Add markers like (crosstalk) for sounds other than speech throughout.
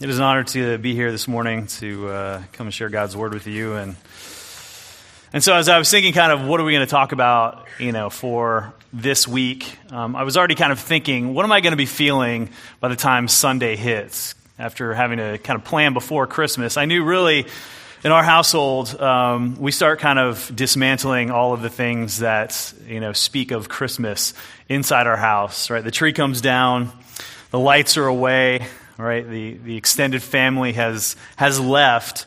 It is an honor to be here this morning to uh, come and share God's word with you. And, and so, as I was thinking, kind of, what are we going to talk about, you know, for this week? Um, I was already kind of thinking, what am I going to be feeling by the time Sunday hits? After having to kind of plan before Christmas, I knew really in our household, um, we start kind of dismantling all of the things that you know speak of Christmas inside our house. Right, the tree comes down, the lights are away right? The, the extended family has, has left.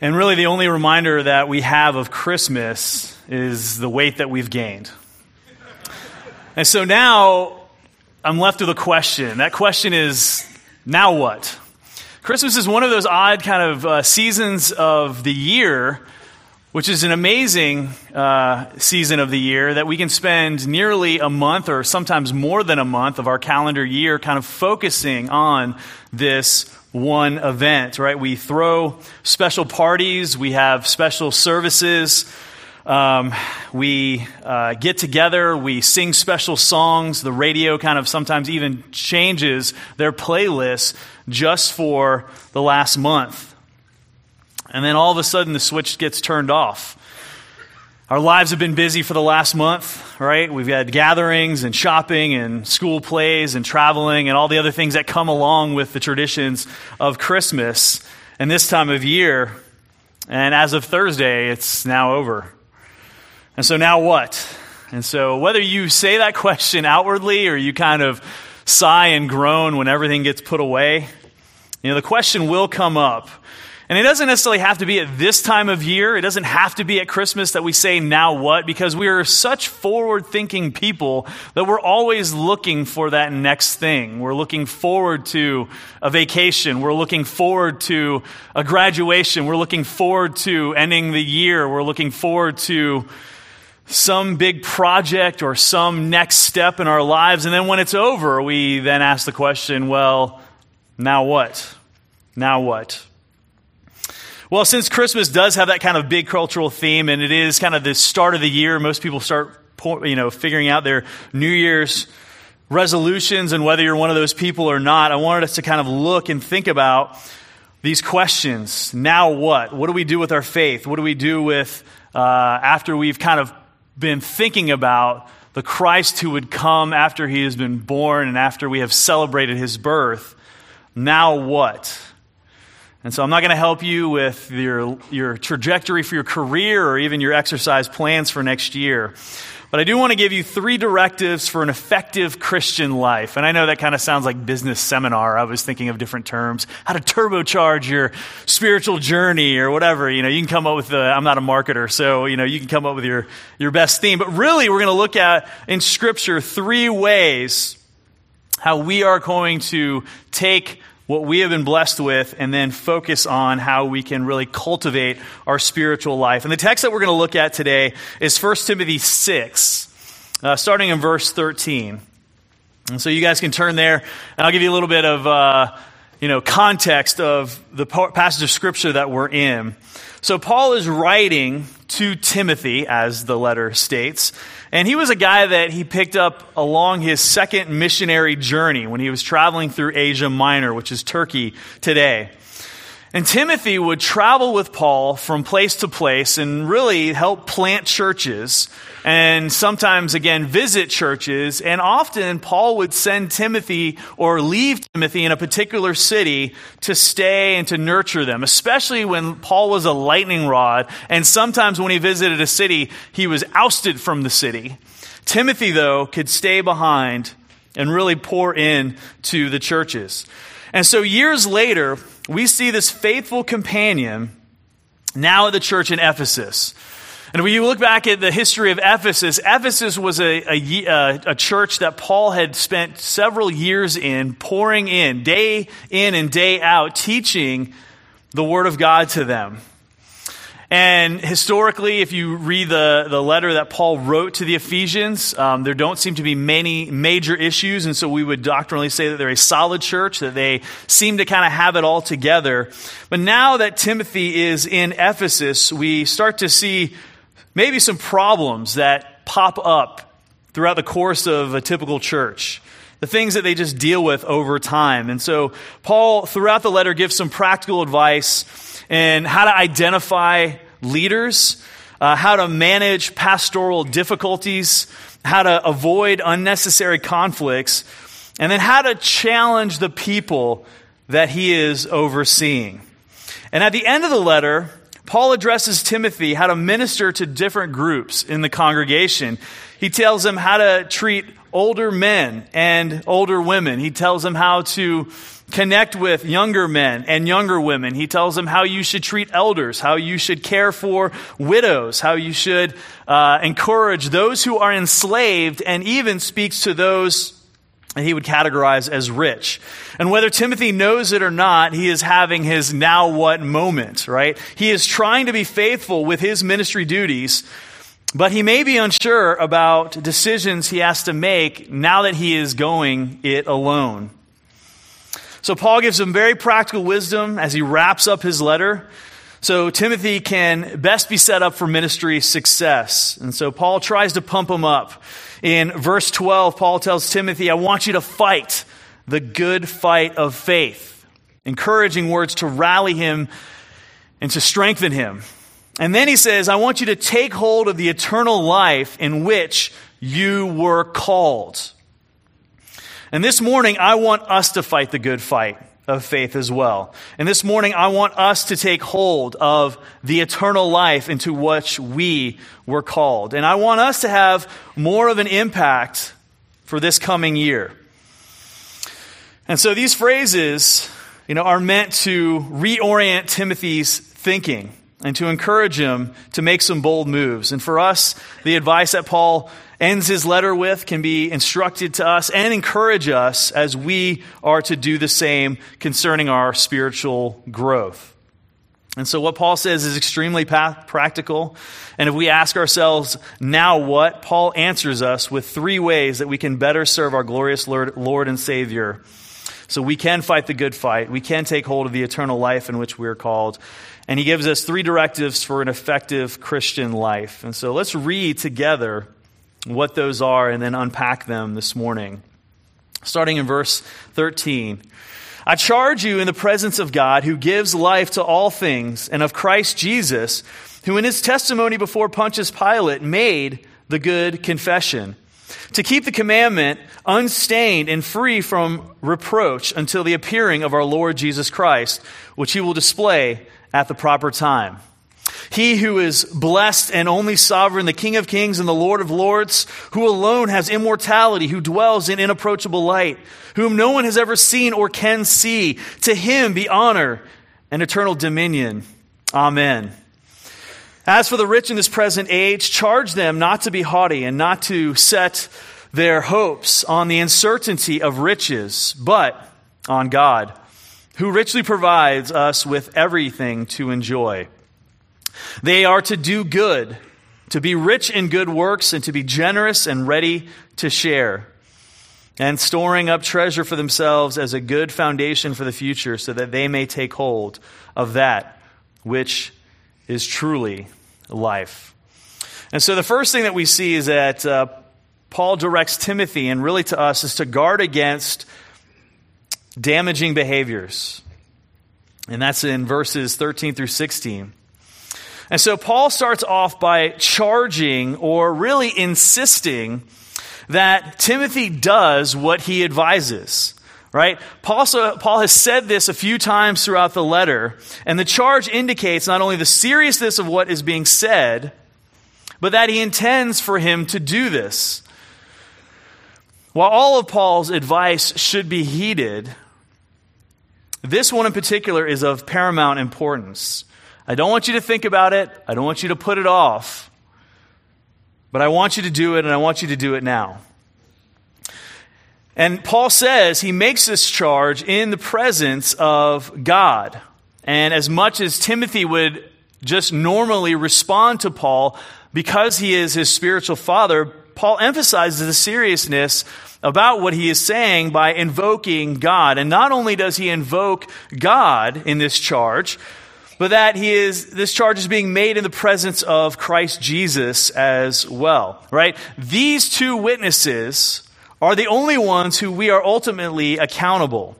And really, the only reminder that we have of Christmas is the weight that we've gained. And so now I'm left with a question. That question is now what? Christmas is one of those odd kind of uh, seasons of the year which is an amazing uh, season of the year that we can spend nearly a month or sometimes more than a month of our calendar year kind of focusing on this one event, right? We throw special parties, we have special services. Um, we uh, get together, we sing special songs. The radio kind of sometimes even changes their playlists just for the last month. And then all of a sudden, the switch gets turned off. Our lives have been busy for the last month, right? We've had gatherings and shopping and school plays and traveling and all the other things that come along with the traditions of Christmas and this time of year. And as of Thursday, it's now over. And so now what? And so whether you say that (laughs) question outwardly or you kind of sigh and groan when everything gets put away, you know, the question will come up and it doesn't necessarily have to be at this time of year. It doesn't have to be at Christmas that we say, now what? Because we are such forward thinking people that we're always looking for that next thing. We're looking forward to a vacation. We're looking forward to a graduation. We're looking forward to ending the year. We're looking forward to some big project or some next step in our lives. And then when it's over, we then ask the question, well, now what? Now what? Well, since Christmas does have that kind of big cultural theme, and it is kind of the start of the year, most people start, you know, figuring out their New Year's resolutions, and whether you're one of those people or not, I wanted us to kind of look and think about these questions. Now what? What do we do with our faith? What do we do with uh, after we've kind of been thinking about the Christ who would come after he has been born and after we have celebrated his birth? Now what? And so I'm not going to help you with your, your trajectory for your career or even your exercise plans for next year. But I do want to give you three directives for an effective Christian life. And I know that kind of sounds like business seminar. I was thinking of different terms. How to turbocharge your spiritual journey or whatever. You know, you can come up with the, I'm not a marketer, so, you know, you can come up with your, your best theme. But really, we're going to look at in Scripture three ways how we are going to take what we have been blessed with and then focus on how we can really cultivate our spiritual life. And the text that we're going to look at today is 1 Timothy 6, uh, starting in verse 13. And so you guys can turn there, and I'll give you a little bit of uh, you know context of the passage of scripture that we're in. So Paul is writing to Timothy, as the letter states, and he was a guy that he picked up along his second missionary journey when he was traveling through Asia Minor, which is Turkey today. And Timothy would travel with Paul from place to place and really help plant churches and sometimes, again, visit churches. And often, Paul would send Timothy or leave Timothy in a particular city to stay and to nurture them, especially when Paul was a lightning rod. And sometimes, when he visited a city, he was ousted from the city. Timothy, though, could stay behind and really pour in to the churches. And so, years later, we see this faithful companion now at the church in Ephesus. And when you look back at the history of Ephesus, Ephesus was a, a, uh, a, church that Paul had spent several years in, pouring in, day in and day out, teaching the Word of God to them. And historically, if you read the, the letter that Paul wrote to the Ephesians, um, there don't seem to be many major issues. And so we would doctrinally say that they're a solid church, that they seem to kind of have it all together. But now that Timothy is in Ephesus, we start to see maybe some problems that pop up throughout the course of a typical church the things that they just deal with over time. And so Paul, throughout the letter, gives some practical advice in how to identify leaders, uh, how to manage pastoral difficulties, how to avoid unnecessary conflicts, and then how to challenge the people that he is overseeing. And at the end of the letter, Paul addresses Timothy how to minister to different groups in the congregation. He tells him how to treat older men and older women. He tells them how to connect with younger men and younger women. He tells them how you should treat elders, how you should care for widows, how you should uh, encourage those who are enslaved, and even speaks to those that he would categorize as rich. And whether Timothy knows it or not, he is having his now what moment, right? He is trying to be faithful with his ministry duties but he may be unsure about decisions he has to make now that he is going it alone. So Paul gives him very practical wisdom as he wraps up his letter. So Timothy can best be set up for ministry success. And so Paul tries to pump him up. In verse 12, Paul tells Timothy, I want you to fight the good fight of faith. Encouraging words to rally him and to strengthen him. And then he says, I want you to take hold of the eternal life in which you were called. And this morning, I want us to fight the good fight of faith as well. And this morning, I want us to take hold of the eternal life into which we were called. And I want us to have more of an impact for this coming year. And so these phrases, you know, are meant to reorient Timothy's thinking and to encourage him to make some bold moves. And for us, the advice that Paul ends his letter with can be instructed to us and encourage us as we are to do the same concerning our spiritual growth. And so, what Paul says is extremely practical. And if we ask ourselves, now what? Paul answers us with three ways that we can better serve our glorious Lord and Savior. So, we can fight the good fight. We can take hold of the eternal life in which we are called. And he gives us three directives for an effective Christian life. And so let's read together what those are and then unpack them this morning. Starting in verse 13. I charge you in the presence of God, who gives life to all things, and of Christ Jesus, who in his testimony before Pontius Pilate made the good confession, to keep the commandment unstained and free from reproach until the appearing of our Lord Jesus Christ, which he will display at the proper time. He who is blessed and only sovereign, the King of kings and the Lord of lords, who alone has immortality, who dwells in inapproachable light, whom no one has ever seen or can see, to him be honor and eternal dominion. Amen. As for the rich in this present age, charge them not to be haughty and not to set their hopes on the uncertainty of riches, but on God who richly provides us with everything to enjoy. They are to do good, to be rich in good works, and to be generous and ready to share, and storing up treasure for themselves as a good foundation for the future, so that they may take hold of that which is truly life. And so the first thing that we see is that uh, Paul directs Timothy, and really to us, is to guard against damaging behaviors. And that's in verses 13 through 16. And so Paul starts off by charging or really insisting that Timothy does what he advises. Right? Paul, so, Paul has said this a few times throughout the letter, and the charge indicates not only the seriousness of what is being said, but that he intends for him to do this. While all of Paul's advice should be heeded, this one in particular is of paramount importance. I don't want you to think about it, I don't want you to put it off, but I want you to do it, and I want you to do it now. And Paul says he makes this charge in the presence of God. And as much as Timothy would just normally respond to Paul because he is his spiritual father, Paul emphasizes the seriousness about what he is saying by invoking God. And not only does he invoke God in this charge, but that he is this charge is being made in the presence of Christ Jesus as well, right? These two witnesses are the only ones who we are ultimately accountable.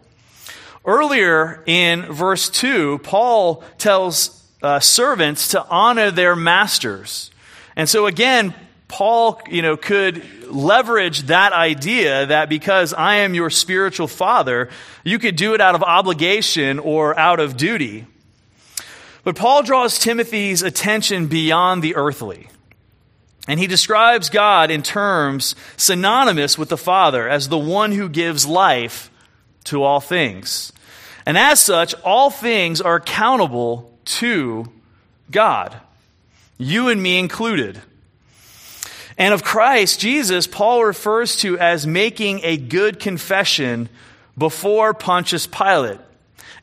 Earlier in verse 2, Paul tells uh, servants to honor their masters. And so again, Paul, you know, could leverage that idea that because I am your spiritual father, you could do it out of obligation or out of duty. But Paul draws Timothy's attention beyond the earthly. And he describes God in terms synonymous with the Father as the one who gives life to all things. And as such, all things are accountable to God, you and me included. And of Christ, Jesus, Paul refers to as making a good confession before Pontius Pilate.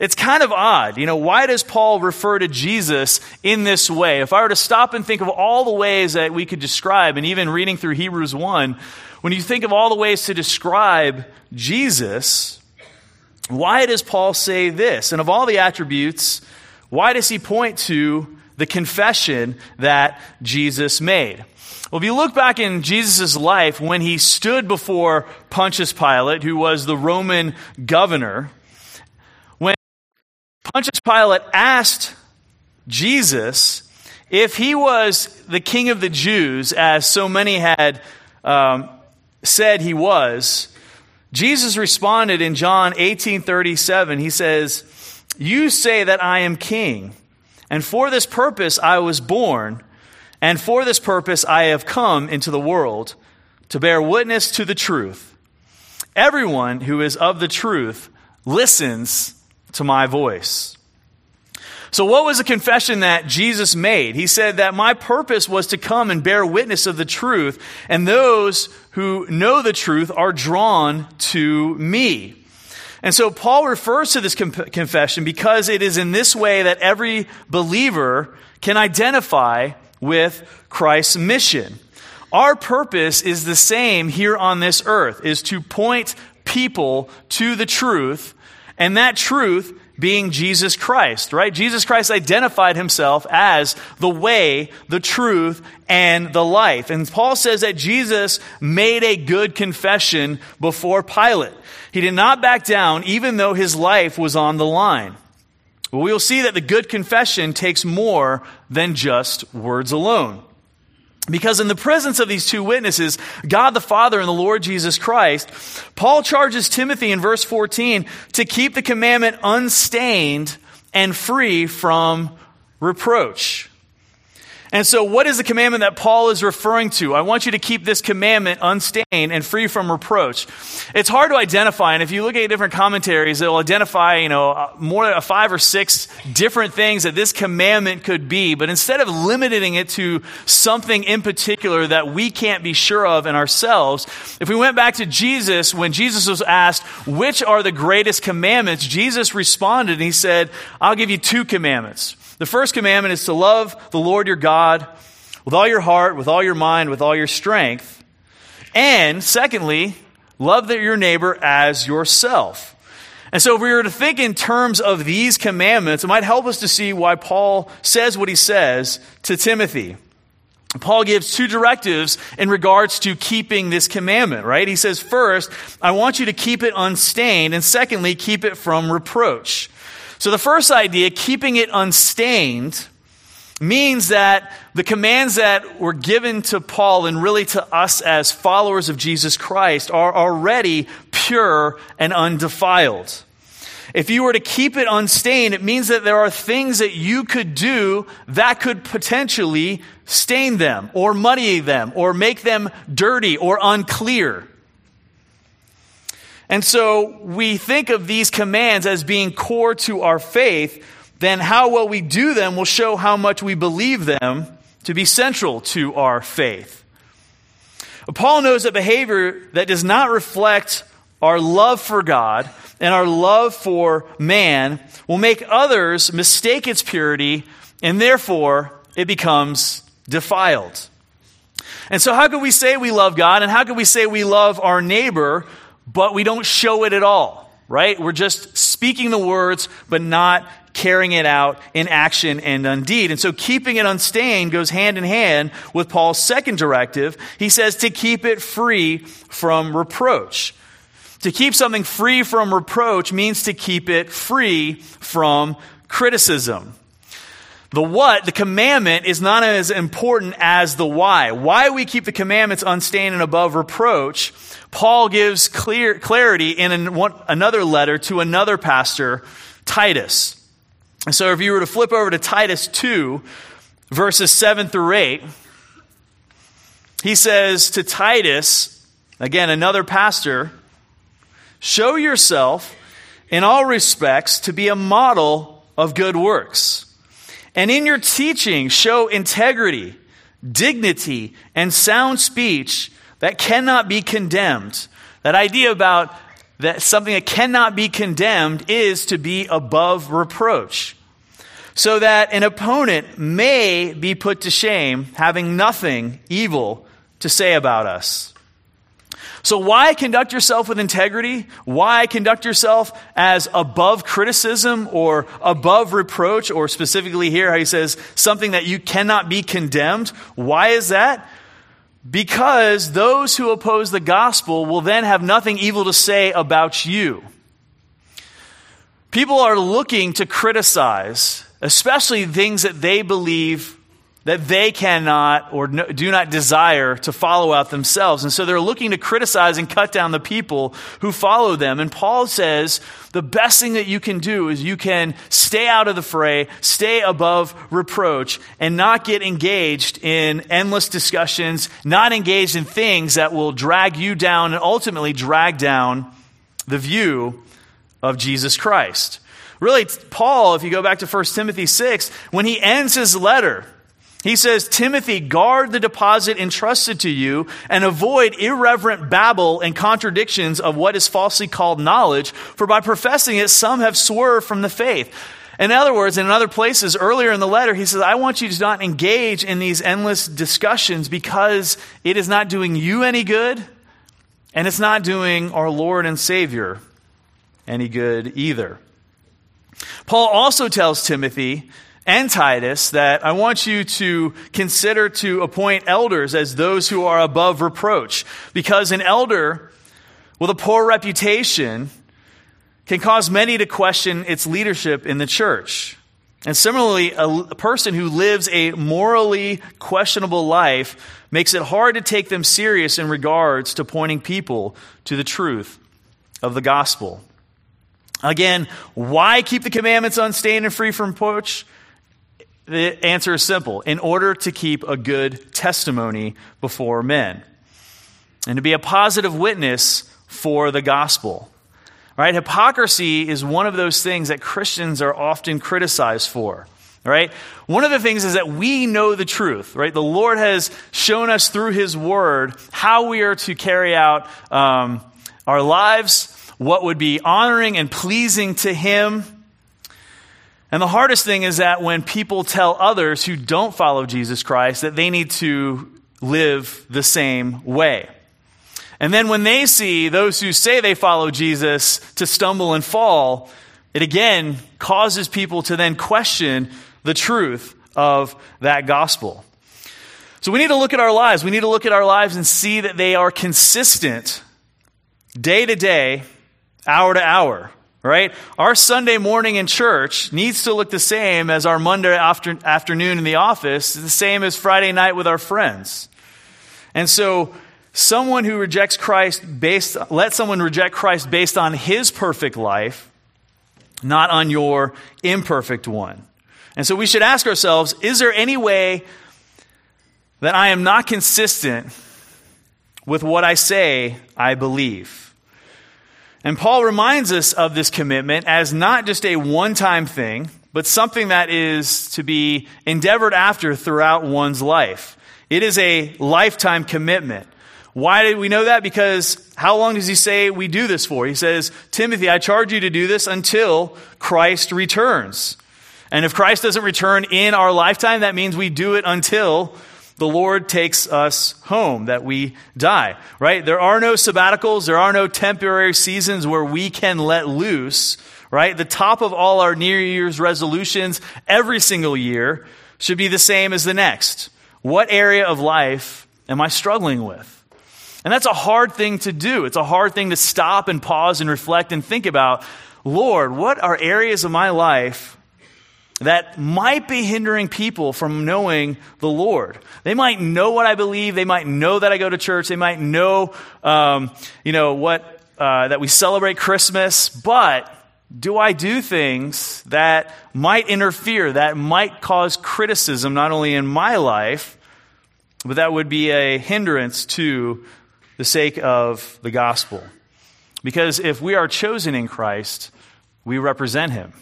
It's kind of odd. You know, why does Paul refer to Jesus in this way? If I were to stop and think of all the ways that we could describe, and even reading through Hebrews 1, when you think of all the ways to describe Jesus, why does Paul say this? And of all the attributes, why does he point to the confession that Jesus made? Well, if you look back in Jesus' life when he stood before Pontius Pilate, who was the Roman governor, Pontius Pilate asked Jesus if he was the king of the Jews, as so many had um, said he was. Jesus responded in John 18:37. He says, "You say that I am king, and for this purpose I was born, and for this purpose I have come into the world to bear witness to the truth. Everyone who is of the truth listens to my voice. So, what was the confession that Jesus made? He said that my purpose was to come and bear witness of the truth, and those who know the truth are drawn to me. And so, Paul refers to this confession because it is in this way that every believer can identify with Christ's mission. Our purpose is the same here on this earth, is to point people to the truth and that truth being Jesus Christ, right? Jesus Christ identified himself as the way, the truth, and the life. And Paul says that Jesus made a good confession before Pilate. He did not back down even though his life was on the line. Well, we'll see that the good confession takes more than just words alone. Because in the presence of these two witnesses, God the Father and the Lord Jesus Christ, Paul charges Timothy in verse 14 to keep the commandment unstained and free from reproach. And so, what is the commandment that Paul is referring to? I want you to keep this commandment unstained and free from reproach. It's hard to identify, and if you look at different commentaries, they'll identify, you know, uh, more than five or six different things that this commandment could be. But instead of limiting it to something in particular that we can't be sure of in ourselves, if we went back to Jesus, when Jesus was asked, which are the greatest commandments, Jesus responded and he said, I'll give you two commandments. The first commandment is to love the Lord your God with all your heart, with all your mind, with all your strength. And secondly, love your neighbor as yourself. And so, if we were to think in terms of these commandments, it might help us to see why Paul says what he says to Timothy. Paul gives two directives in regards to keeping this commandment, right? He says, first, I want you to keep it unstained, and secondly, keep it from reproach. So the first idea, keeping it unstained, means that the commands that were given to Paul and really to us as followers of Jesus Christ are already pure and undefiled. If you were to keep it unstained, it means that there are things that you could do that could potentially stain them or muddy them or make them dirty or unclear. And so we think of these commands as being core to our faith, then how well we do them will show how much we believe them to be central to our faith. Paul knows that behavior that does not reflect our love for God and our love for man will make others mistake its purity, and therefore it becomes defiled. And so, how can we say we love God and how can we say we love our neighbor but we don't show it at all, right? We're just speaking the words, but not carrying it out in action and on deed. And so keeping it unstained goes hand in hand with Paul's second directive. He says to keep it free from reproach. To keep something free from reproach means to keep it free from criticism. The what, the commandment, is not as important as the why. Why we keep the commandments unstained and above reproach, Paul gives clear, clarity in one, another letter to another pastor, Titus. And so if you were to flip over to Titus 2, verses 7 through 8, he says to Titus, again, another pastor, show yourself in all respects to be a model of good works and in your teaching, show integrity, dignity, and sound speech that cannot be condemned. That idea about that something that cannot be condemned is to be above reproach. So that an opponent may be put to shame, having nothing evil to say about us. So, why conduct yourself with integrity? Why conduct yourself as above criticism or above reproach, or specifically here, how he says something that you cannot be condemned? Why is that? Because those who oppose the gospel will then have nothing evil to say about you. People are looking to criticize, especially things that they believe that they cannot or no, do not desire to follow out themselves. And so they're looking to criticize and cut down the people who follow them. And Paul says the best thing that you can do is you can stay out of the fray, stay above reproach, and not get engaged in endless discussions, not engaged in things that will drag you down and ultimately drag down the view of Jesus Christ. Really, Paul, if you go back to 1 Timothy 6, when he ends his letter, he says, Timothy, guard the deposit entrusted to you and avoid irreverent babble and contradictions of what is falsely called knowledge, for by professing it, some have swerved from the faith. In other words, in other places earlier in the letter, he says, I want you to not engage in these endless discussions because it is not doing you any good and it's not doing our Lord and Savior any good either. Paul also tells Timothy and Titus that I want you to consider to appoint elders as those who are above reproach. Because an elder with a poor reputation can cause many to question its leadership in the church. And similarly, a, a person who lives a morally questionable life makes it hard to take them serious in regards to pointing people to the truth of the gospel. Again, why keep the commandments unstained and free from reproach? The answer is simple in order to keep a good testimony before men and to be a positive witness for the gospel. Right? Hypocrisy is one of those things that Christians are often criticized for. Right? One of the things is that we know the truth, right? The Lord has shown us through His Word how we are to carry out um, our lives, what would be honoring and pleasing to Him, and the hardest thing is that when people tell others who don't follow Jesus Christ that they need to live the same way. And then when they see those who say they follow Jesus to stumble and fall, it again causes people to then question the truth of that gospel. So we need to look at our lives. We need to look at our lives and see that they are consistent day to day, hour to hour right? Our Sunday morning in church needs to look the same as our Monday after, afternoon in the office, the same as Friday night with our friends. And so, someone who rejects Christ based, let someone reject Christ based on his perfect life, not on your imperfect one. And so we should ask ourselves, is there any way that I am not consistent with what I say I believe? And Paul reminds us of this commitment as not just a one time thing, but something that is to be endeavored after throughout one's life. It is a lifetime commitment. Why did we know that? Because how long does he say we do this for? He says, Timothy, I charge you to do this until Christ returns. And if Christ doesn't return in our lifetime, that means we do it until the Lord takes us home, that we die, right? There are no sabbaticals, there are no temporary seasons where we can let loose, right? The top of all our New Year's resolutions every single year should be the same as the next. What area of life am I struggling with? And that's a hard thing to do. It's a hard thing to stop and pause and reflect and think about. Lord, what are areas of my life that might be hindering people from knowing the Lord. They might know what I believe. They might know that I go to church. They might know, um, you know, what uh, that we celebrate Christmas. But do I do things that might interfere, that might cause criticism, not only in my life, but that would be a hindrance to the sake of the gospel? Because if we are chosen in Christ, we represent him.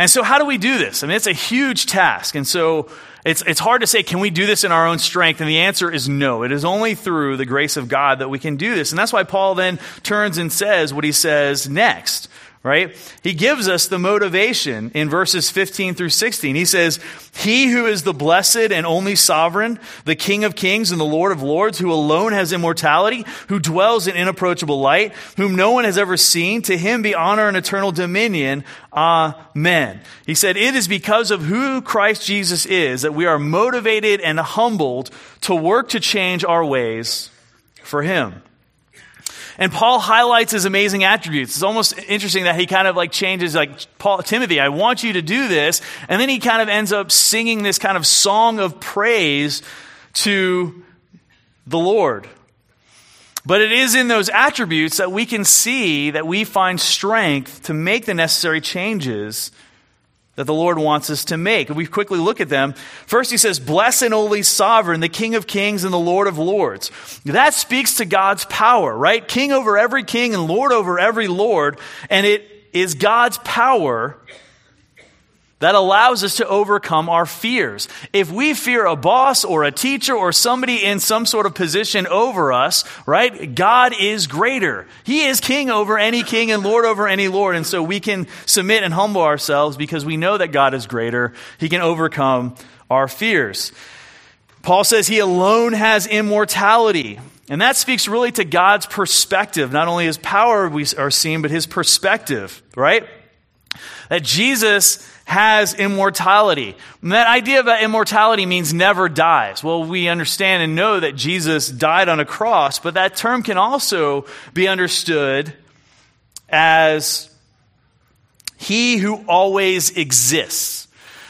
And so, how do we do this? I mean, it's a huge task. And so, it's, it's hard to say, can we do this in our own strength? And the answer is no. It is only through the grace of God that we can do this. And that's why Paul then turns and says what he says next right? He gives us the motivation in verses 15 through 16. He says, He who is the blessed and only sovereign, the King of kings and the Lord of lords, who alone has immortality, who dwells in inapproachable light, whom no one has ever seen, to him be honor and eternal dominion. Amen. He said, It is because of who Christ Jesus is that we are motivated and humbled to work to change our ways for him. And Paul highlights his amazing attributes. It's almost interesting that he kind of like changes, like, Paul, Timothy, I want you to do this. And then he kind of ends up singing this kind of song of praise to the Lord. But it is in those attributes that we can see that we find strength to make the necessary changes that the Lord wants us to make. And we quickly look at them. First, he says, Blessed and holy sovereign, the King of kings and the Lord of lords. That speaks to God's power, right? King over every king and Lord over every Lord. And it is God's power that allows us to overcome our fears. If we fear a boss or a teacher or somebody in some sort of position over us, right? God is greater. He is king over any king and lord over any lord. And so we can submit and humble ourselves because we know that God is greater. He can overcome our fears. Paul says he alone has immortality. And that speaks really to God's perspective. Not only his power we are seeing, but his perspective, right? That Jesus has immortality. And that idea of that immortality means never dies. Well, we understand and know that Jesus died on a cross, but that term can also be understood as he who always exists.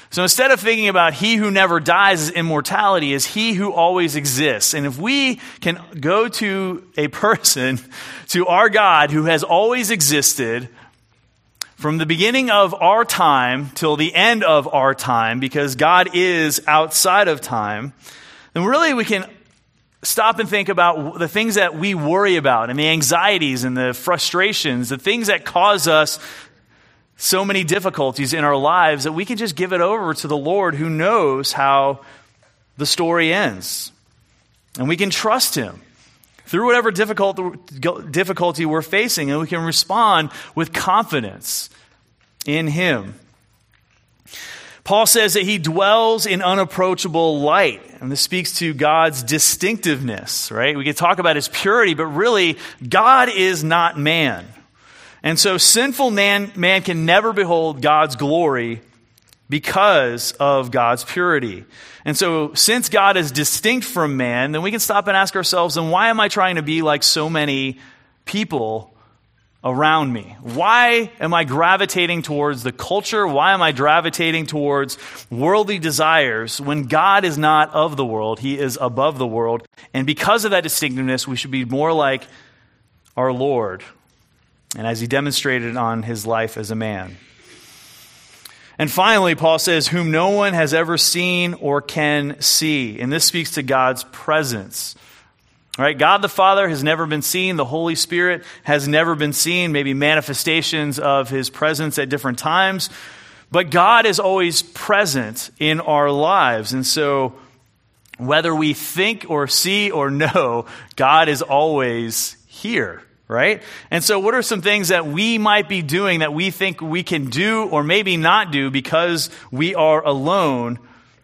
So instead of thinking about he who never dies as immortality, is he who always exists. And if we can go to a (laughs) person, to our God who has always existed, from the beginning of our time till the end of our time, because God is outside of time, then really we can stop and think about the things that we worry about and the anxieties and the frustrations, the things that cause us so many difficulties in our lives that we can just give it over to the Lord who knows how the story ends. And we can trust Him through whatever difficulty we're facing, and we can respond with confidence in Him. Paul says that he dwells in unapproachable light. And this speaks to God's distinctiveness, right? We can talk about his purity, but really, God is not man. And so sinful man, man can never behold God's glory because of God's purity. And so, since God is distinct from man, then we can stop and ask ourselves, then why am I trying to be like so many people around me? Why am I gravitating towards the culture? Why am I gravitating towards worldly desires when God is not of the world? He is above the world. And because of that distinctiveness, we should be more like our Lord, and as he demonstrated on his life as a man. And finally, Paul says, Whom no one has ever seen or can see. And this speaks to God's presence. Right? God the Father has never been seen. The Holy Spirit has never been seen. Maybe manifestations of his presence at different times. But God is always present in our lives. And so, whether we think or see or (laughs) know, God is always here right? And so, what are some things that we might be doing that we think we can do or maybe not do because we are alone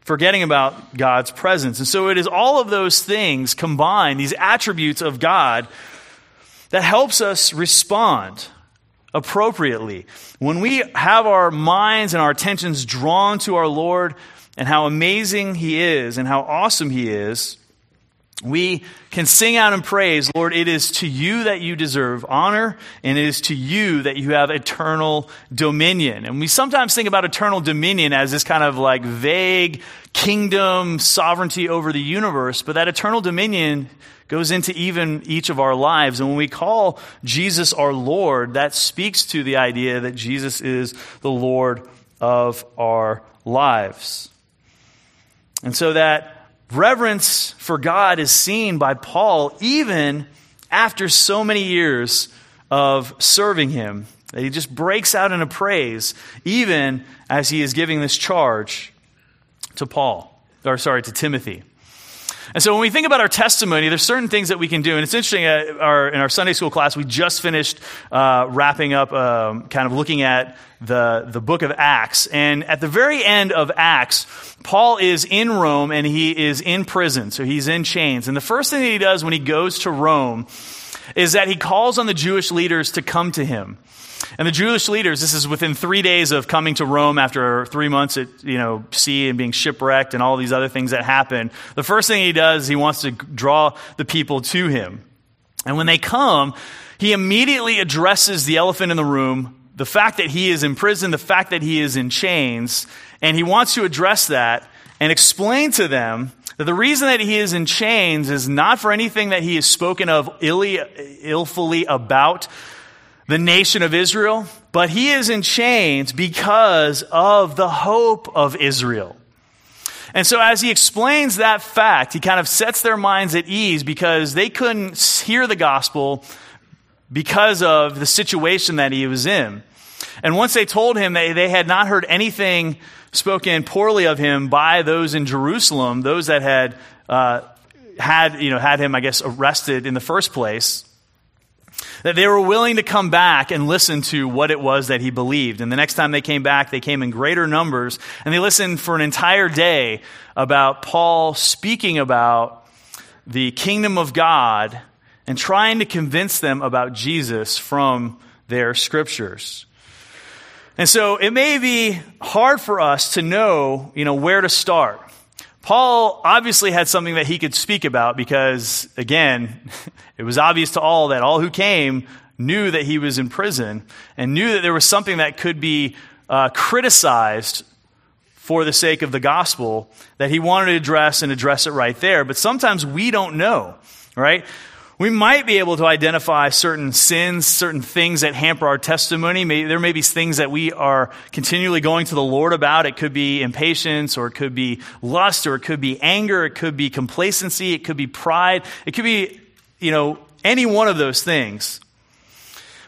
forgetting about God's presence. And so it is all of those things combined, these attributes of God, that helps us respond appropriately. When we have our minds and our attentions drawn to our Lord and how amazing He is and how awesome He is, we can sing out in praise, Lord, it is to you that you deserve honor, and it is to you that you have eternal dominion. And we sometimes think about eternal dominion as this kind of like vague kingdom sovereignty over the universe, but that eternal dominion goes into even each of our lives. And when we call Jesus our Lord, that speaks to the idea that Jesus is the Lord of our lives. And so that reverence for God is seen by Paul even after so many years of serving him. That he just breaks out into praise, even as he is giving this charge to Paul, or sorry, to Timothy. And so when we think about our testimony, there's certain things that we can do. And it's interesting, uh, our, in our Sunday school class, we just finished uh, wrapping up, um, kind of looking at the, the book of Acts. And at the very end of Acts, Paul is in Rome and he is in prison. So he's in chains. And the first thing that he does when he goes to Rome is that he calls on the Jewish leaders to come to him. And the Jewish leaders, this is within three days of coming to Rome after three months at you know sea and being shipwrecked and all these other things that happen. The first thing he does, he wants to draw the people to him. And when they come, he immediately addresses the elephant in the room, the fact that he is in prison, the fact that he is in chains, and he wants to address that and explain to them that the reason that he is in chains is not for anything that he has spoken of illy, illfully about the nation of Israel, but he is in chains because of the hope of Israel. And so, as he explains that fact, he kind of sets their minds at ease because they couldn't hear the gospel because of the situation that he was in. And once they told him they, they had not heard anything spoken poorly of him by those in Jerusalem, those that had, uh, had, you know, had him, I guess, arrested in the first place, that they were willing to come back and listen to what it was that he believed. And the next time they came back, they came in greater numbers, and they listened for an entire day about Paul speaking about the kingdom of God and trying to convince them about Jesus from their scriptures. And so it may be hard for us to know, you know, where to start. Paul obviously had something that he could speak about because, again, (laughs) it was obvious to all that all who came knew that he was in prison and knew that there was something that could be uh, criticized for the sake of the gospel that he wanted to address and address it right there. But sometimes we don't know, right? We might be able to identify certain sins, certain things that hamper our testimony. There may be things that we are continually going to the Lord about. It could be impatience, or it could be lust, or it could be anger, it could be complacency, it could be pride, it could be, you know, any one of those things.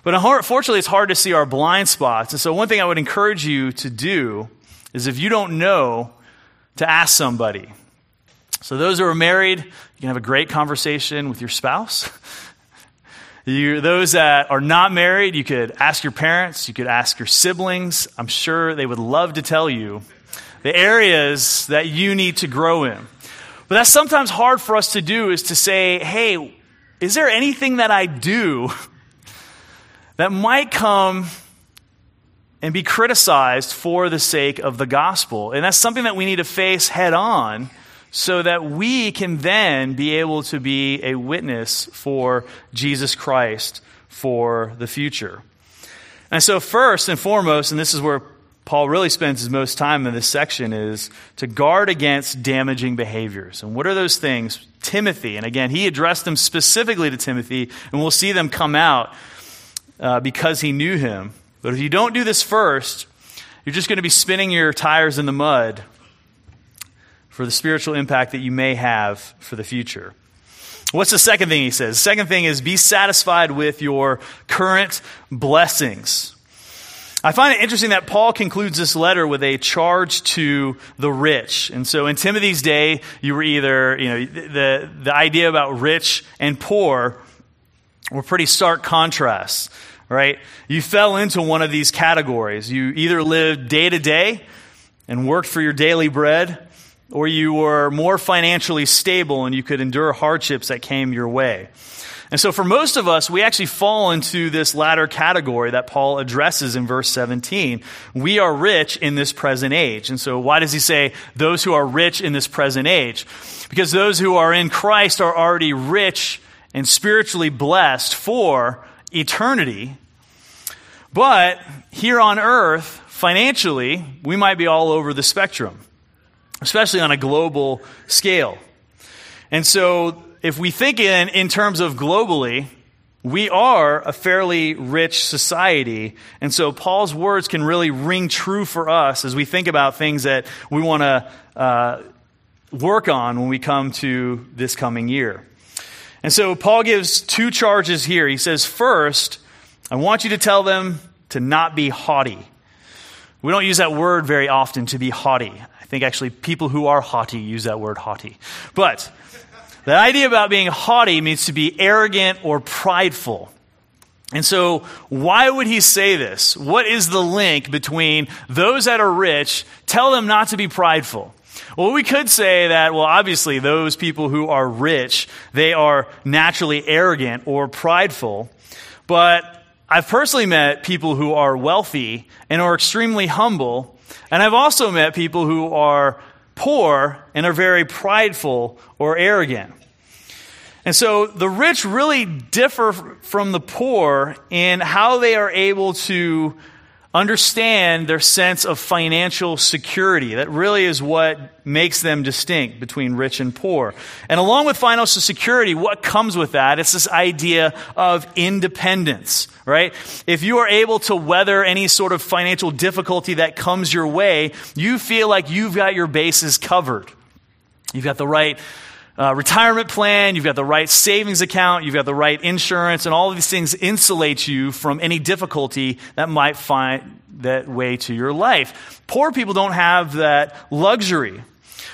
But unfortunately, it's hard to see our blind spots. And so, one thing I would encourage you to do is if you don't know, to ask somebody. So, those who are married, you can have a great conversation with your spouse. (laughs) You, those that are not married, you could ask your parents, you could ask your siblings. I'm sure they would love to tell you the areas that you need to grow in. But that's sometimes hard for us to do is to say, hey, is there anything that I do (laughs) that might come and be criticized for the sake of the gospel? And that's something that we need to face head on so that we can then be able to be a witness for Jesus Christ for the future. And so, first and foremost, and this is where Paul really spends his most time in this section, is to guard against damaging behaviors. And what are those things? Timothy, and again, he addressed them specifically to Timothy, and we'll see them come out uh, because he knew him. But if you don't do this first, you're just going to be spinning your tires in the mud for the spiritual impact that you may have for the future. What's the second thing he says? The second thing is be satisfied with your current blessings. I find it interesting that Paul concludes this letter with a charge to the rich. And so in Timothy's day, you were either, you know, the, the idea about rich and poor were pretty stark contrasts, right? You fell into one of these categories. You either lived day to day and worked for your daily bread, or you were more financially stable and you could endure hardships that came your way. And so, for most of us, we actually fall into this latter category that Paul addresses in verse 17. We are rich in this present age. And so, why does he say those who are rich in this present age? Because those who are in Christ are already rich and spiritually blessed for eternity. But here on earth, financially, we might be all over the spectrum, especially on a global scale. And so, if we think in, in terms of globally, we are a fairly rich society. And so Paul's words can really ring true for us as we think about things that we want to uh, work on when we come to this coming year. And so Paul gives two charges here. He says, first, I want you to tell them to not be haughty. We don't use that word very often to be haughty. I think actually people who are haughty use that word haughty. But the idea about being haughty means to be arrogant or prideful. And so, why would he say this? What is the link between those that are rich, tell them not to be prideful? Well, we could say that, well, obviously, those people who are rich, they are naturally arrogant or prideful. But I've personally met people who are wealthy and are extremely humble. And I've also met people who are poor and are very prideful or arrogant. And so the rich really differ from the poor in how they are able to understand their sense of financial security. That really is what makes them distinct between rich and poor. And along with financial security, what comes with that? It's this idea of independence, right? If you are able to weather any sort of financial difficulty that comes your way, you feel like you've got your bases covered. You've got the right uh, retirement plan, you've got the right savings account, you've got the right insurance, and all of these things insulate you from any difficulty that might find that way to your life. Poor people don't have that luxury.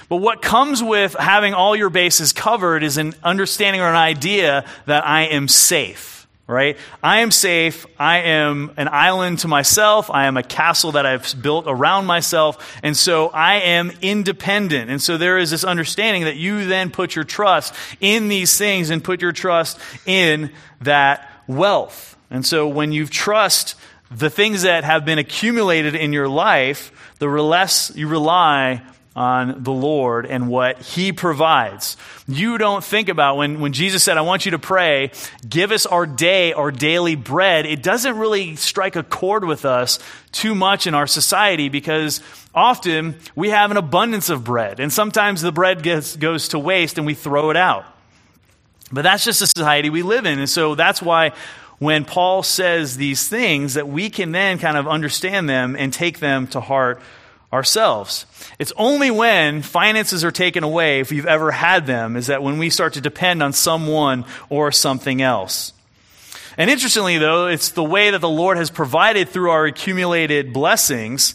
But what comes with having all your bases covered is an understanding or an idea that I am safe right? I am safe. I am an island to myself. I am a castle that I've built around myself. And so I am independent. And so there is this understanding that you then put your trust in these things and put your trust in that wealth. And so when you trust the things that have been accumulated in your life, the less you rely on the Lord and what He provides. You don't think about when, when Jesus said, I want you to pray, give us our day, our daily bread. It doesn't really strike a chord with us too much in our society because often we have an abundance of bread. And sometimes the bread gets, goes to waste and we throw it out. But that's just the society we live in. And so that's why when Paul says these things, that we can then kind of understand them and take them to heart ourselves. It's only when finances are taken away, if we've ever had them, is that when we start to depend on someone or something else. And interestingly, though, it's the way that the Lord has provided through our accumulated blessings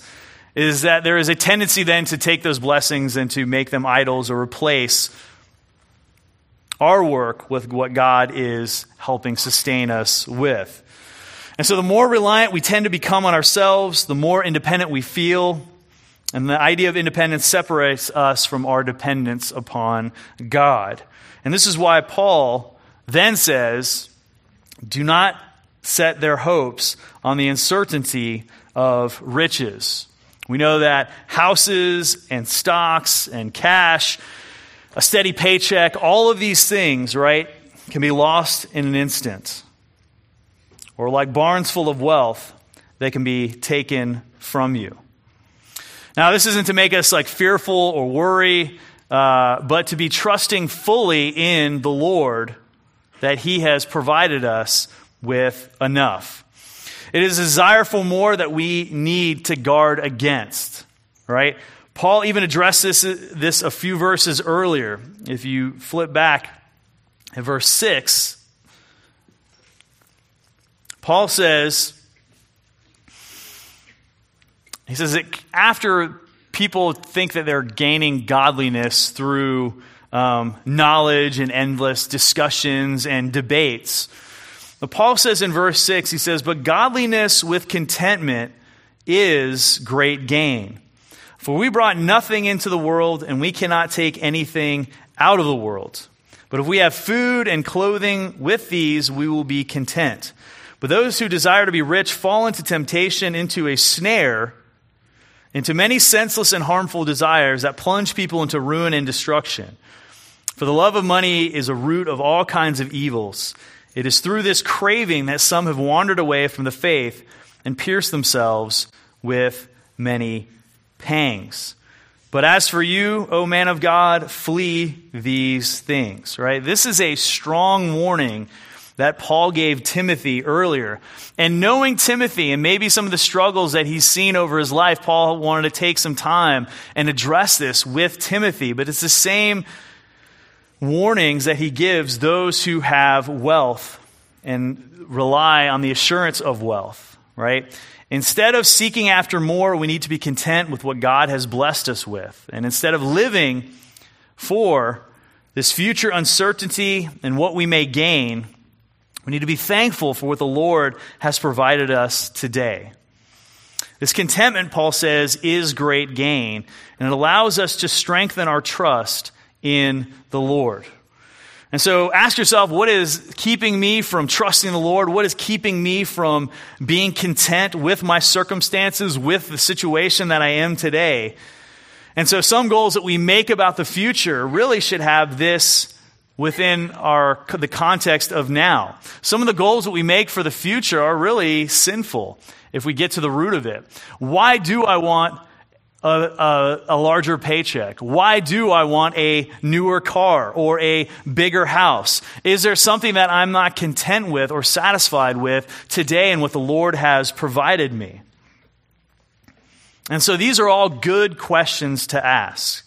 is that there is a tendency then to take those blessings and to make them idols or replace our work with what God is helping sustain us with. And so the more reliant we tend to become on ourselves, the more independent we feel, and the idea of independence separates us from our dependence upon God. And this is why Paul then says, do not set their hopes on the uncertainty of riches. We know that houses and stocks and cash, a steady paycheck, all of these things, right, can be lost in an instant. Or like barns full of wealth, they can be taken from you. Now, this isn't to make us like fearful or worry, uh, but to be trusting fully in the Lord that He has provided us with enough. It is a desire for more that we need to guard against, right? Paul even addressed this, this a few verses earlier. If you flip back at verse 6, Paul says, he says that after people think that they're gaining godliness through um, knowledge and endless discussions and debates, but Paul says in verse 6, he says, But godliness with contentment is great gain. For we brought nothing into the world, and we cannot take anything out of the world. But if we have food and clothing with these, we will be content. But those who desire to be rich fall into temptation, into a snare, into many senseless and harmful desires that plunge people into ruin and destruction. For the love of money is a root of all kinds of evils. It is through this craving that some have wandered away from the faith and pierced themselves with many pangs. But as for you, O man of God, flee these things, right? This is a strong warning that Paul gave Timothy earlier. And knowing Timothy and maybe some of the struggles that he's seen over his life, Paul wanted to take some time and address this with Timothy. But it's the same warnings that he gives those who have wealth and rely on the assurance of wealth, right? Instead of seeking after more, we need to be content with what God has blessed us with. And instead of living for this future uncertainty and what we may gain, we need to be thankful for what the Lord has provided us today. This contentment, Paul says, is great gain, and it allows us to strengthen our trust in the Lord. And so ask yourself, what is keeping me from trusting the Lord? What is keeping me from being content with my circumstances, with the situation that I am today? And so some goals that we make about the future really should have this within our, the context of now. Some of the goals that we make for the future are really sinful if we get to the root of it. Why do I want a, a, a, larger paycheck? Why do I want a newer car or a bigger house? Is there something that I'm not content with or satisfied with today and what the Lord has provided me? And so these are all good questions to ask,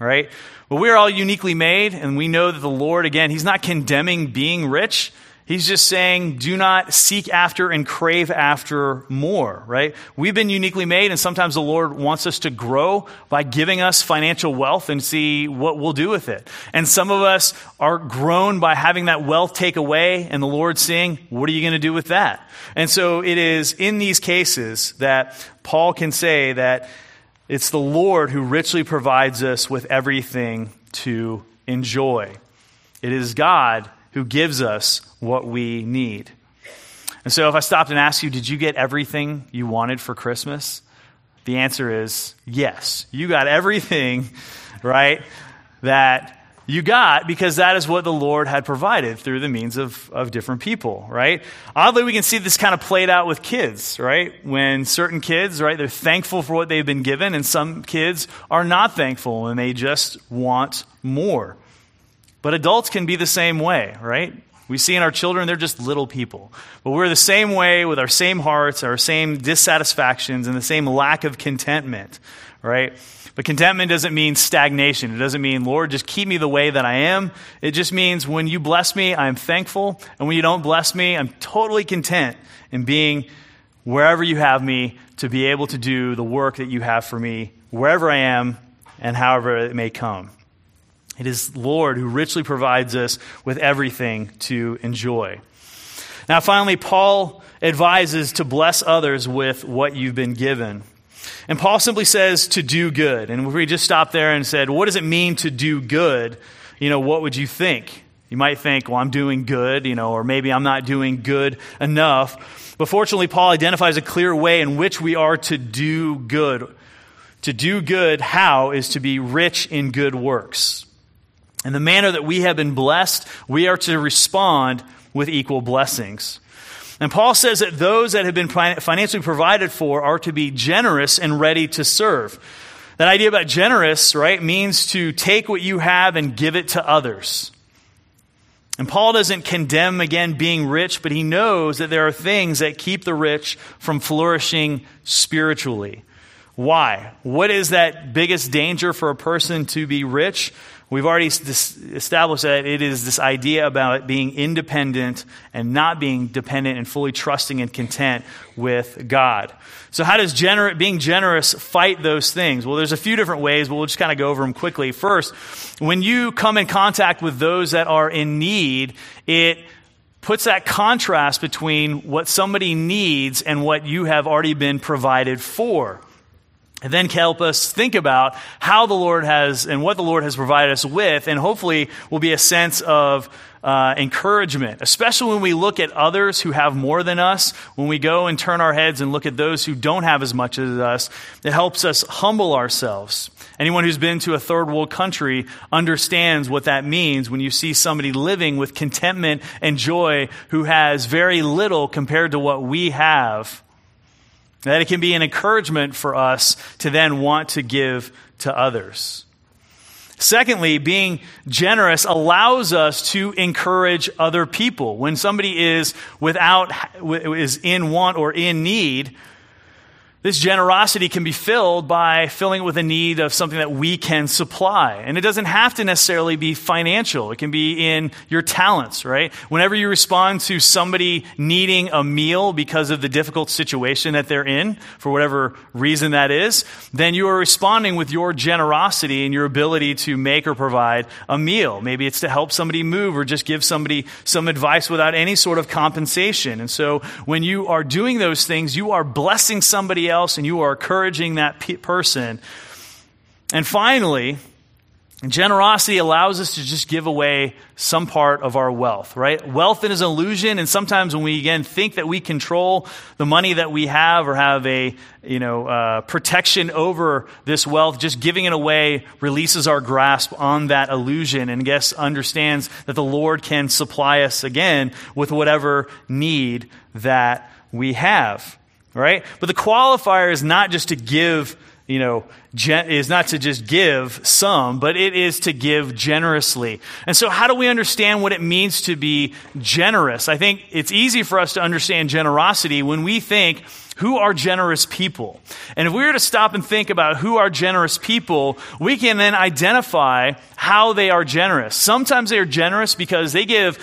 right? But we are all uniquely made, and we know that the Lord, again, He's not condemning being rich. He's just saying, do not seek after and crave after more, right? We've been uniquely made, and sometimes the Lord wants us to grow by giving us financial wealth and see what we'll do with it. And some of us are grown by having that wealth take away, and the Lord saying, what are you going to do with that? And so it is in these cases that Paul can say that it's the Lord who richly provides us with everything to enjoy. It is God who gives us what we need. And so, if I stopped and asked you, did you get everything you wanted for Christmas? The answer is yes. You got everything, (laughs) right, that you got because that is what the Lord had provided through the means of, of different people, right? Oddly, we can see this kind of played out with kids, right? When certain kids, right, they're thankful for what they've been given, and some kids are not thankful and they just want more. But adults can be the same way, right? We see in our children, they're just little people. But we're the same way with our same hearts, our same dissatisfactions, and the same lack of contentment, right? But contentment doesn't mean stagnation. It doesn't mean, Lord, just keep me the way that I am. It just means when you bless me, I'm thankful. And when you don't bless me, I'm totally content in being wherever you have me to be able to do the work that you have for me, wherever I am and however it may come. It is Lord who richly provides us with everything to enjoy. Now, finally, Paul advises to bless others with what you've been given. And Paul simply says to do good. And if we just stopped there and said, what does it mean to do good? You know, what would you think? You might think, well, I'm doing good, you know, or maybe I'm not doing good enough. But fortunately, Paul identifies a clear way in which we are to do good. To do good, how, is to be rich in good works. In the manner that we have been blessed, we are to respond with equal blessings. And Paul says that those that have been financially provided for are to be generous and ready to serve. That idea about generous, right, means to take what you have and give it to others. And Paul doesn't condemn, again, being rich, but he knows that there are things that keep the rich from flourishing spiritually. Why? What is that biggest danger for a person to be rich? We've already established that it is this idea about being independent and not being dependent and fully trusting and content with God. So, how does gener- being generous fight those things? Well, there's a few different ways, but we'll just kind of go over them quickly. First, when you come in contact with those that are in need, it puts that contrast between what somebody needs and what you have already been provided for. And then help us think about how the Lord has and what the Lord has provided us with, and hopefully will be a sense of uh, encouragement, especially when we look at others who have more than us, when we go and turn our heads and look at those who don't have as much as us, it helps us humble ourselves. Anyone who's been to a third world country understands what that means when you see somebody living with contentment and joy who has very little compared to what we have. That it can be an encouragement for us to then want to give to others. Secondly, being generous allows us to encourage other people. When somebody is without, is in want or in need, this generosity can be filled by filling it with a need of something that we can supply. And it doesn't have to necessarily be financial. It can be in your talents, right? Whenever you respond to somebody needing a meal because of the difficult situation that they're in, for whatever reason that is, then you are responding with your generosity and your ability to make or provide a meal. Maybe it's to help somebody move or just give somebody some advice without any sort of compensation. And so when you are doing those things, you are blessing somebody else and you are encouraging that pe- person. And finally, generosity allows us to just give away some part of our wealth, right? Wealth is an illusion, and sometimes when we again think that we control the money that we have or have a you know uh, protection over this wealth, just giving it away releases our grasp on that illusion, and guess understands that the Lord can supply us again with whatever need that we have right? But the qualifier is not just to give, you know, gen- is not to just give some, but it is to give generously. And so, how do we understand what it means to be generous? I think it's easy for us to understand generosity when we think, who are generous people? And if we were to stop and think about who are generous people, we can then identify how they are generous. Sometimes they are generous because they give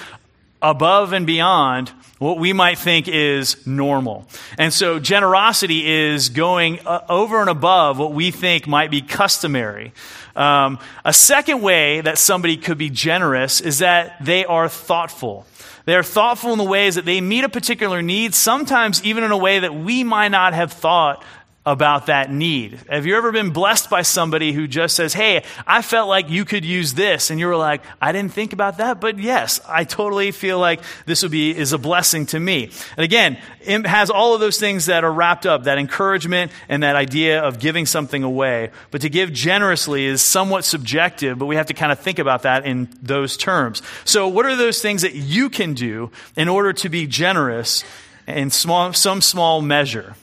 above and beyond what we might think is normal. And so generosity is going uh, over and above what we think might be customary. Um, a second way that somebody could be generous is that they are thoughtful. They are thoughtful in the ways that they meet a particular need, sometimes even in a way that we might not have thought about that need. Have you ever been blessed by somebody who just says, Hey, I felt like you could use this? And you were like, I didn't think about that, but yes, I totally feel like this would be, is a blessing to me. And again, it has all of those things that are wrapped up, that encouragement and that idea of giving something away. But to give generously is somewhat subjective, but we have to kind of think about that in those terms. So what are those things that you can do in order to be generous in small, some small measure?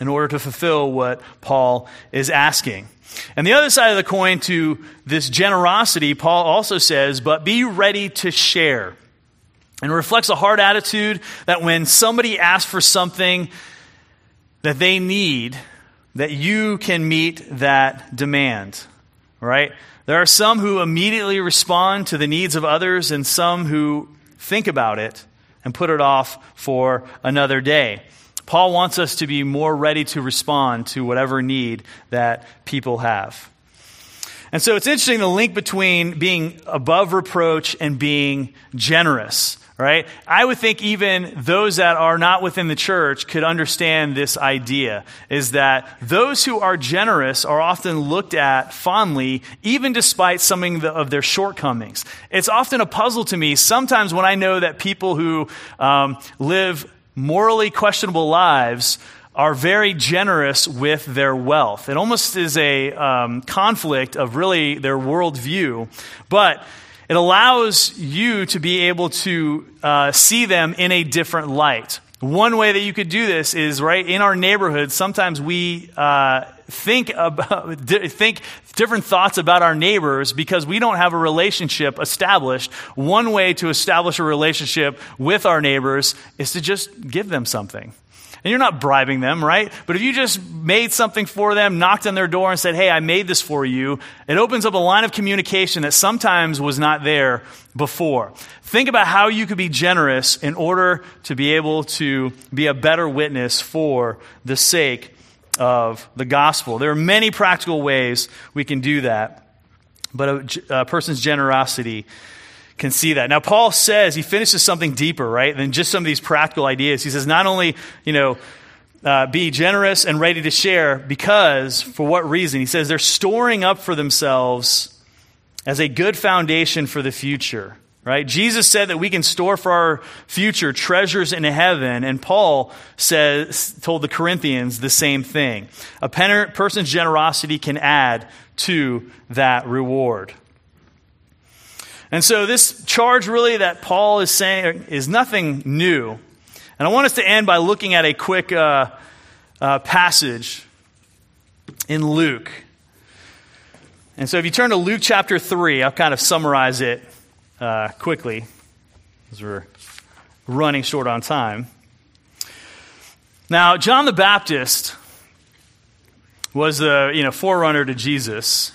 In order to fulfill what Paul is asking. And the other side of the coin to this generosity, Paul also says, but be ready to share. And reflects a hard attitude that when somebody asks for something that they need, that you can meet that demand. Right? There are some who immediately respond to the needs of others, and some who think about it and put it off for another day. Paul wants us to be more ready to respond to whatever need that people have. And so it's interesting the link between being above reproach and being generous, right? I would think even those that are not within the church could understand this idea is that those who are generous are often looked at fondly, even despite some of their shortcomings. It's often a puzzle to me sometimes when I know that people who um, live morally questionable lives are very generous with their wealth. It almost is a um, conflict of really their worldview, but it allows you to be able to uh, see them in a different light. One way that you could do this is right in our neighborhood. Sometimes we uh, think about (laughs) think different thoughts about our neighbors because we don't have a relationship established. One way to establish a relationship with our neighbors is to just give them something. And you're not bribing them, right? But if you just made something for them, knocked on their door and said, Hey, I made this for you, it opens up a line of communication that sometimes was not there before. Think about how you could be generous in order to be able to be a better witness for the sake of the gospel. There are many practical ways we can do that, but a, a person's generosity can see that. Now, Paul says he finishes something deeper, right, than just some of these practical ideas. He says, not only, you know, uh, be generous and ready to share because, for what reason? He says they're storing up for themselves as a good foundation for the future. Right? Jesus said that we can store for our future treasures in heaven, and Paul says, told the Corinthians the same thing. A person's generosity can add to that reward. And so, this charge really that Paul is saying is nothing new. And I want us to end by looking at a quick uh, uh, passage in Luke. And so, if you turn to Luke chapter 3, I'll kind of summarize it uh, quickly as we're running short on time. Now, John the Baptist was the you know, forerunner to Jesus.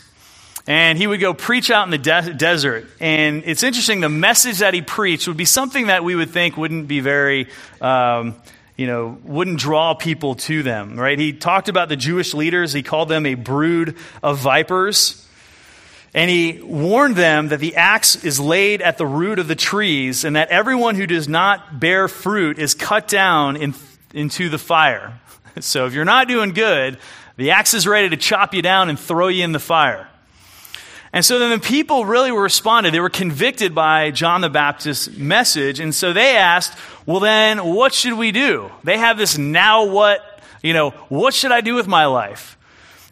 And he would go preach out in the de- desert. And it's interesting, the message that he preached would be something that we would think wouldn't be very, um, you know, wouldn't draw people to them, right? He talked about the Jewish leaders. He called them a brood of vipers. And he warned them that the axe is laid at the root of the trees, and that everyone who does not bear fruit is cut down in, into the fire. (laughs) So if you're not doing good, the axe is ready to chop you down and throw you in the fire. And so then the people really were responded. They were convicted by John the Baptist's message. And so they asked, well, then what should we do? They have this now what, you know, what should I do with my life?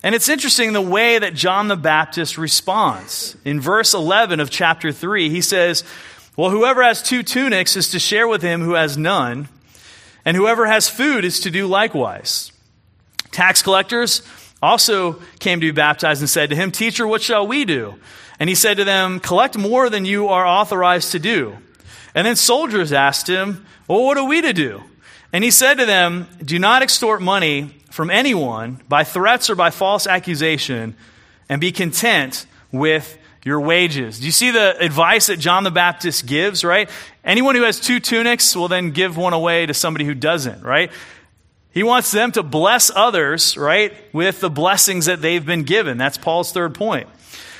And it's interesting the way that John the Baptist responds. In verse 11 of chapter 3, he says, Well, whoever has two tunics is to share with him who has none, and whoever has food is to do likewise. Tax collectors also came to be baptized and said to him, Teacher, what shall we do? And he said to them, Collect more than you are authorized to do. And then soldiers asked him, Well, what are we to do? And he said to them, Do not extort money from anyone by threats or by false accusation, and be content with your wages. Do you see the advice that John the Baptist gives, right? Anyone who has two tunics will then give one away to somebody who doesn't, right? He wants them to bless others, right, with the blessings that they've been given. That's Paul's third point.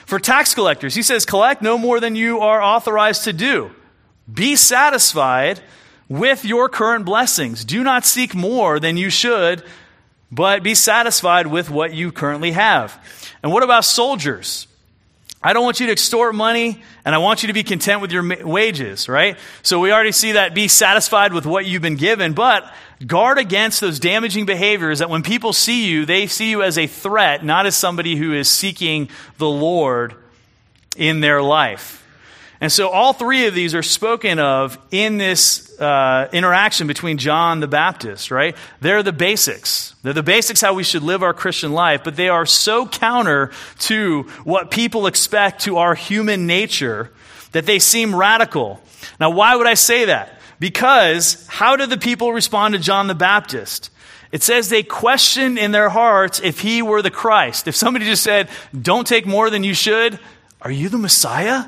For tax collectors, he says, collect no more than you are authorized to do. Be satisfied with your current blessings. Do not seek more than you should, but be satisfied with what you currently have. And what about soldiers? I don't want you to extort money, and I want you to be content with your wages, right? So we already see that be satisfied with what you've been given, but guard against those damaging behaviors that when people see you, they see you as a threat, not as somebody who is seeking the Lord in their life. And so all three of these are spoken of in this uh, interaction between John the Baptist, right? They're the basics. They're the basics how we should live our Christian life, but they are so counter to what people expect to our human nature that they seem radical. Now, why would I say that? Because how did the people respond to John the Baptist? It says they questioned in their hearts if he were the Christ. If somebody just said, Don't take more than you should, are you the Messiah?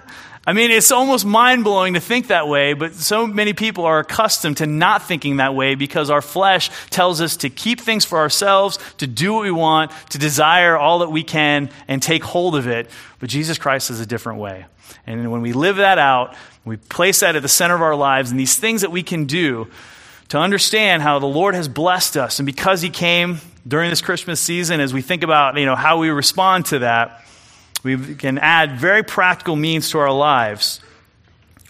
I mean, it's almost mind blowing to think that way, but so many people are accustomed to not thinking that way because our flesh tells us to keep things for ourselves, to do what we want, to desire all that we can, and take hold of it. But Jesus Christ is a different way. And when we live that out, we place that at the center of our lives, and these things that we can do to understand how the Lord has blessed us, and because He came during this Christmas season, as we think about you know, how we respond to that, we can add very practical means to our lives.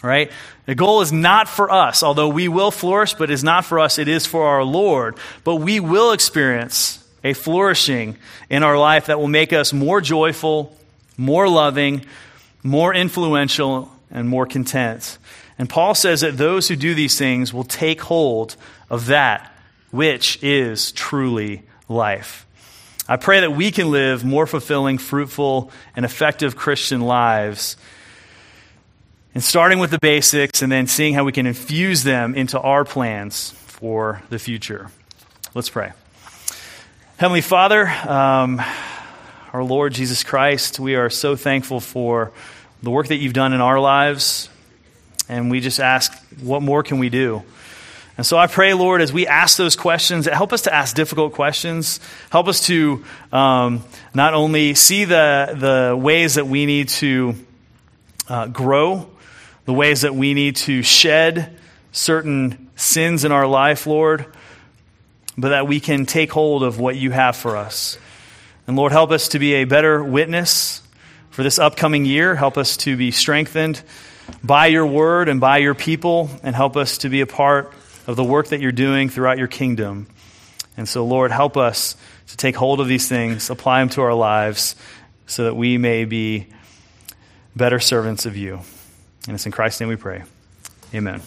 Right? The goal is not for us, although we will flourish, but is not for us, it is for our Lord. But we will experience a flourishing in our life that will make us more joyful, more loving, more influential, and more content. And Paul says that those who do these things will take hold of that which is truly life. I pray that we can live more fulfilling, fruitful, and effective Christian lives. And starting with the basics and then seeing how we can infuse them into our plans for the future. Let's pray. Heavenly Father, um, our Lord Jesus Christ, we are so thankful for the work that you've done in our lives. And we just ask, what more can we do? And so I pray, Lord, as we ask those questions, help us to ask difficult questions. Help us to um, not only see the, the ways that we need to uh, grow, the ways that we need to shed certain sins in our life, Lord, but that we can take hold of what you have for us. And Lord, help us to be a better witness for this upcoming year. Help us to be strengthened by your word and by your people, and help us to be a part of the work that you're doing throughout your kingdom. And so, Lord, help us to take hold of these things, apply them to our lives, so that we may be better servants of you. And it's in Christ's name we pray. Amen.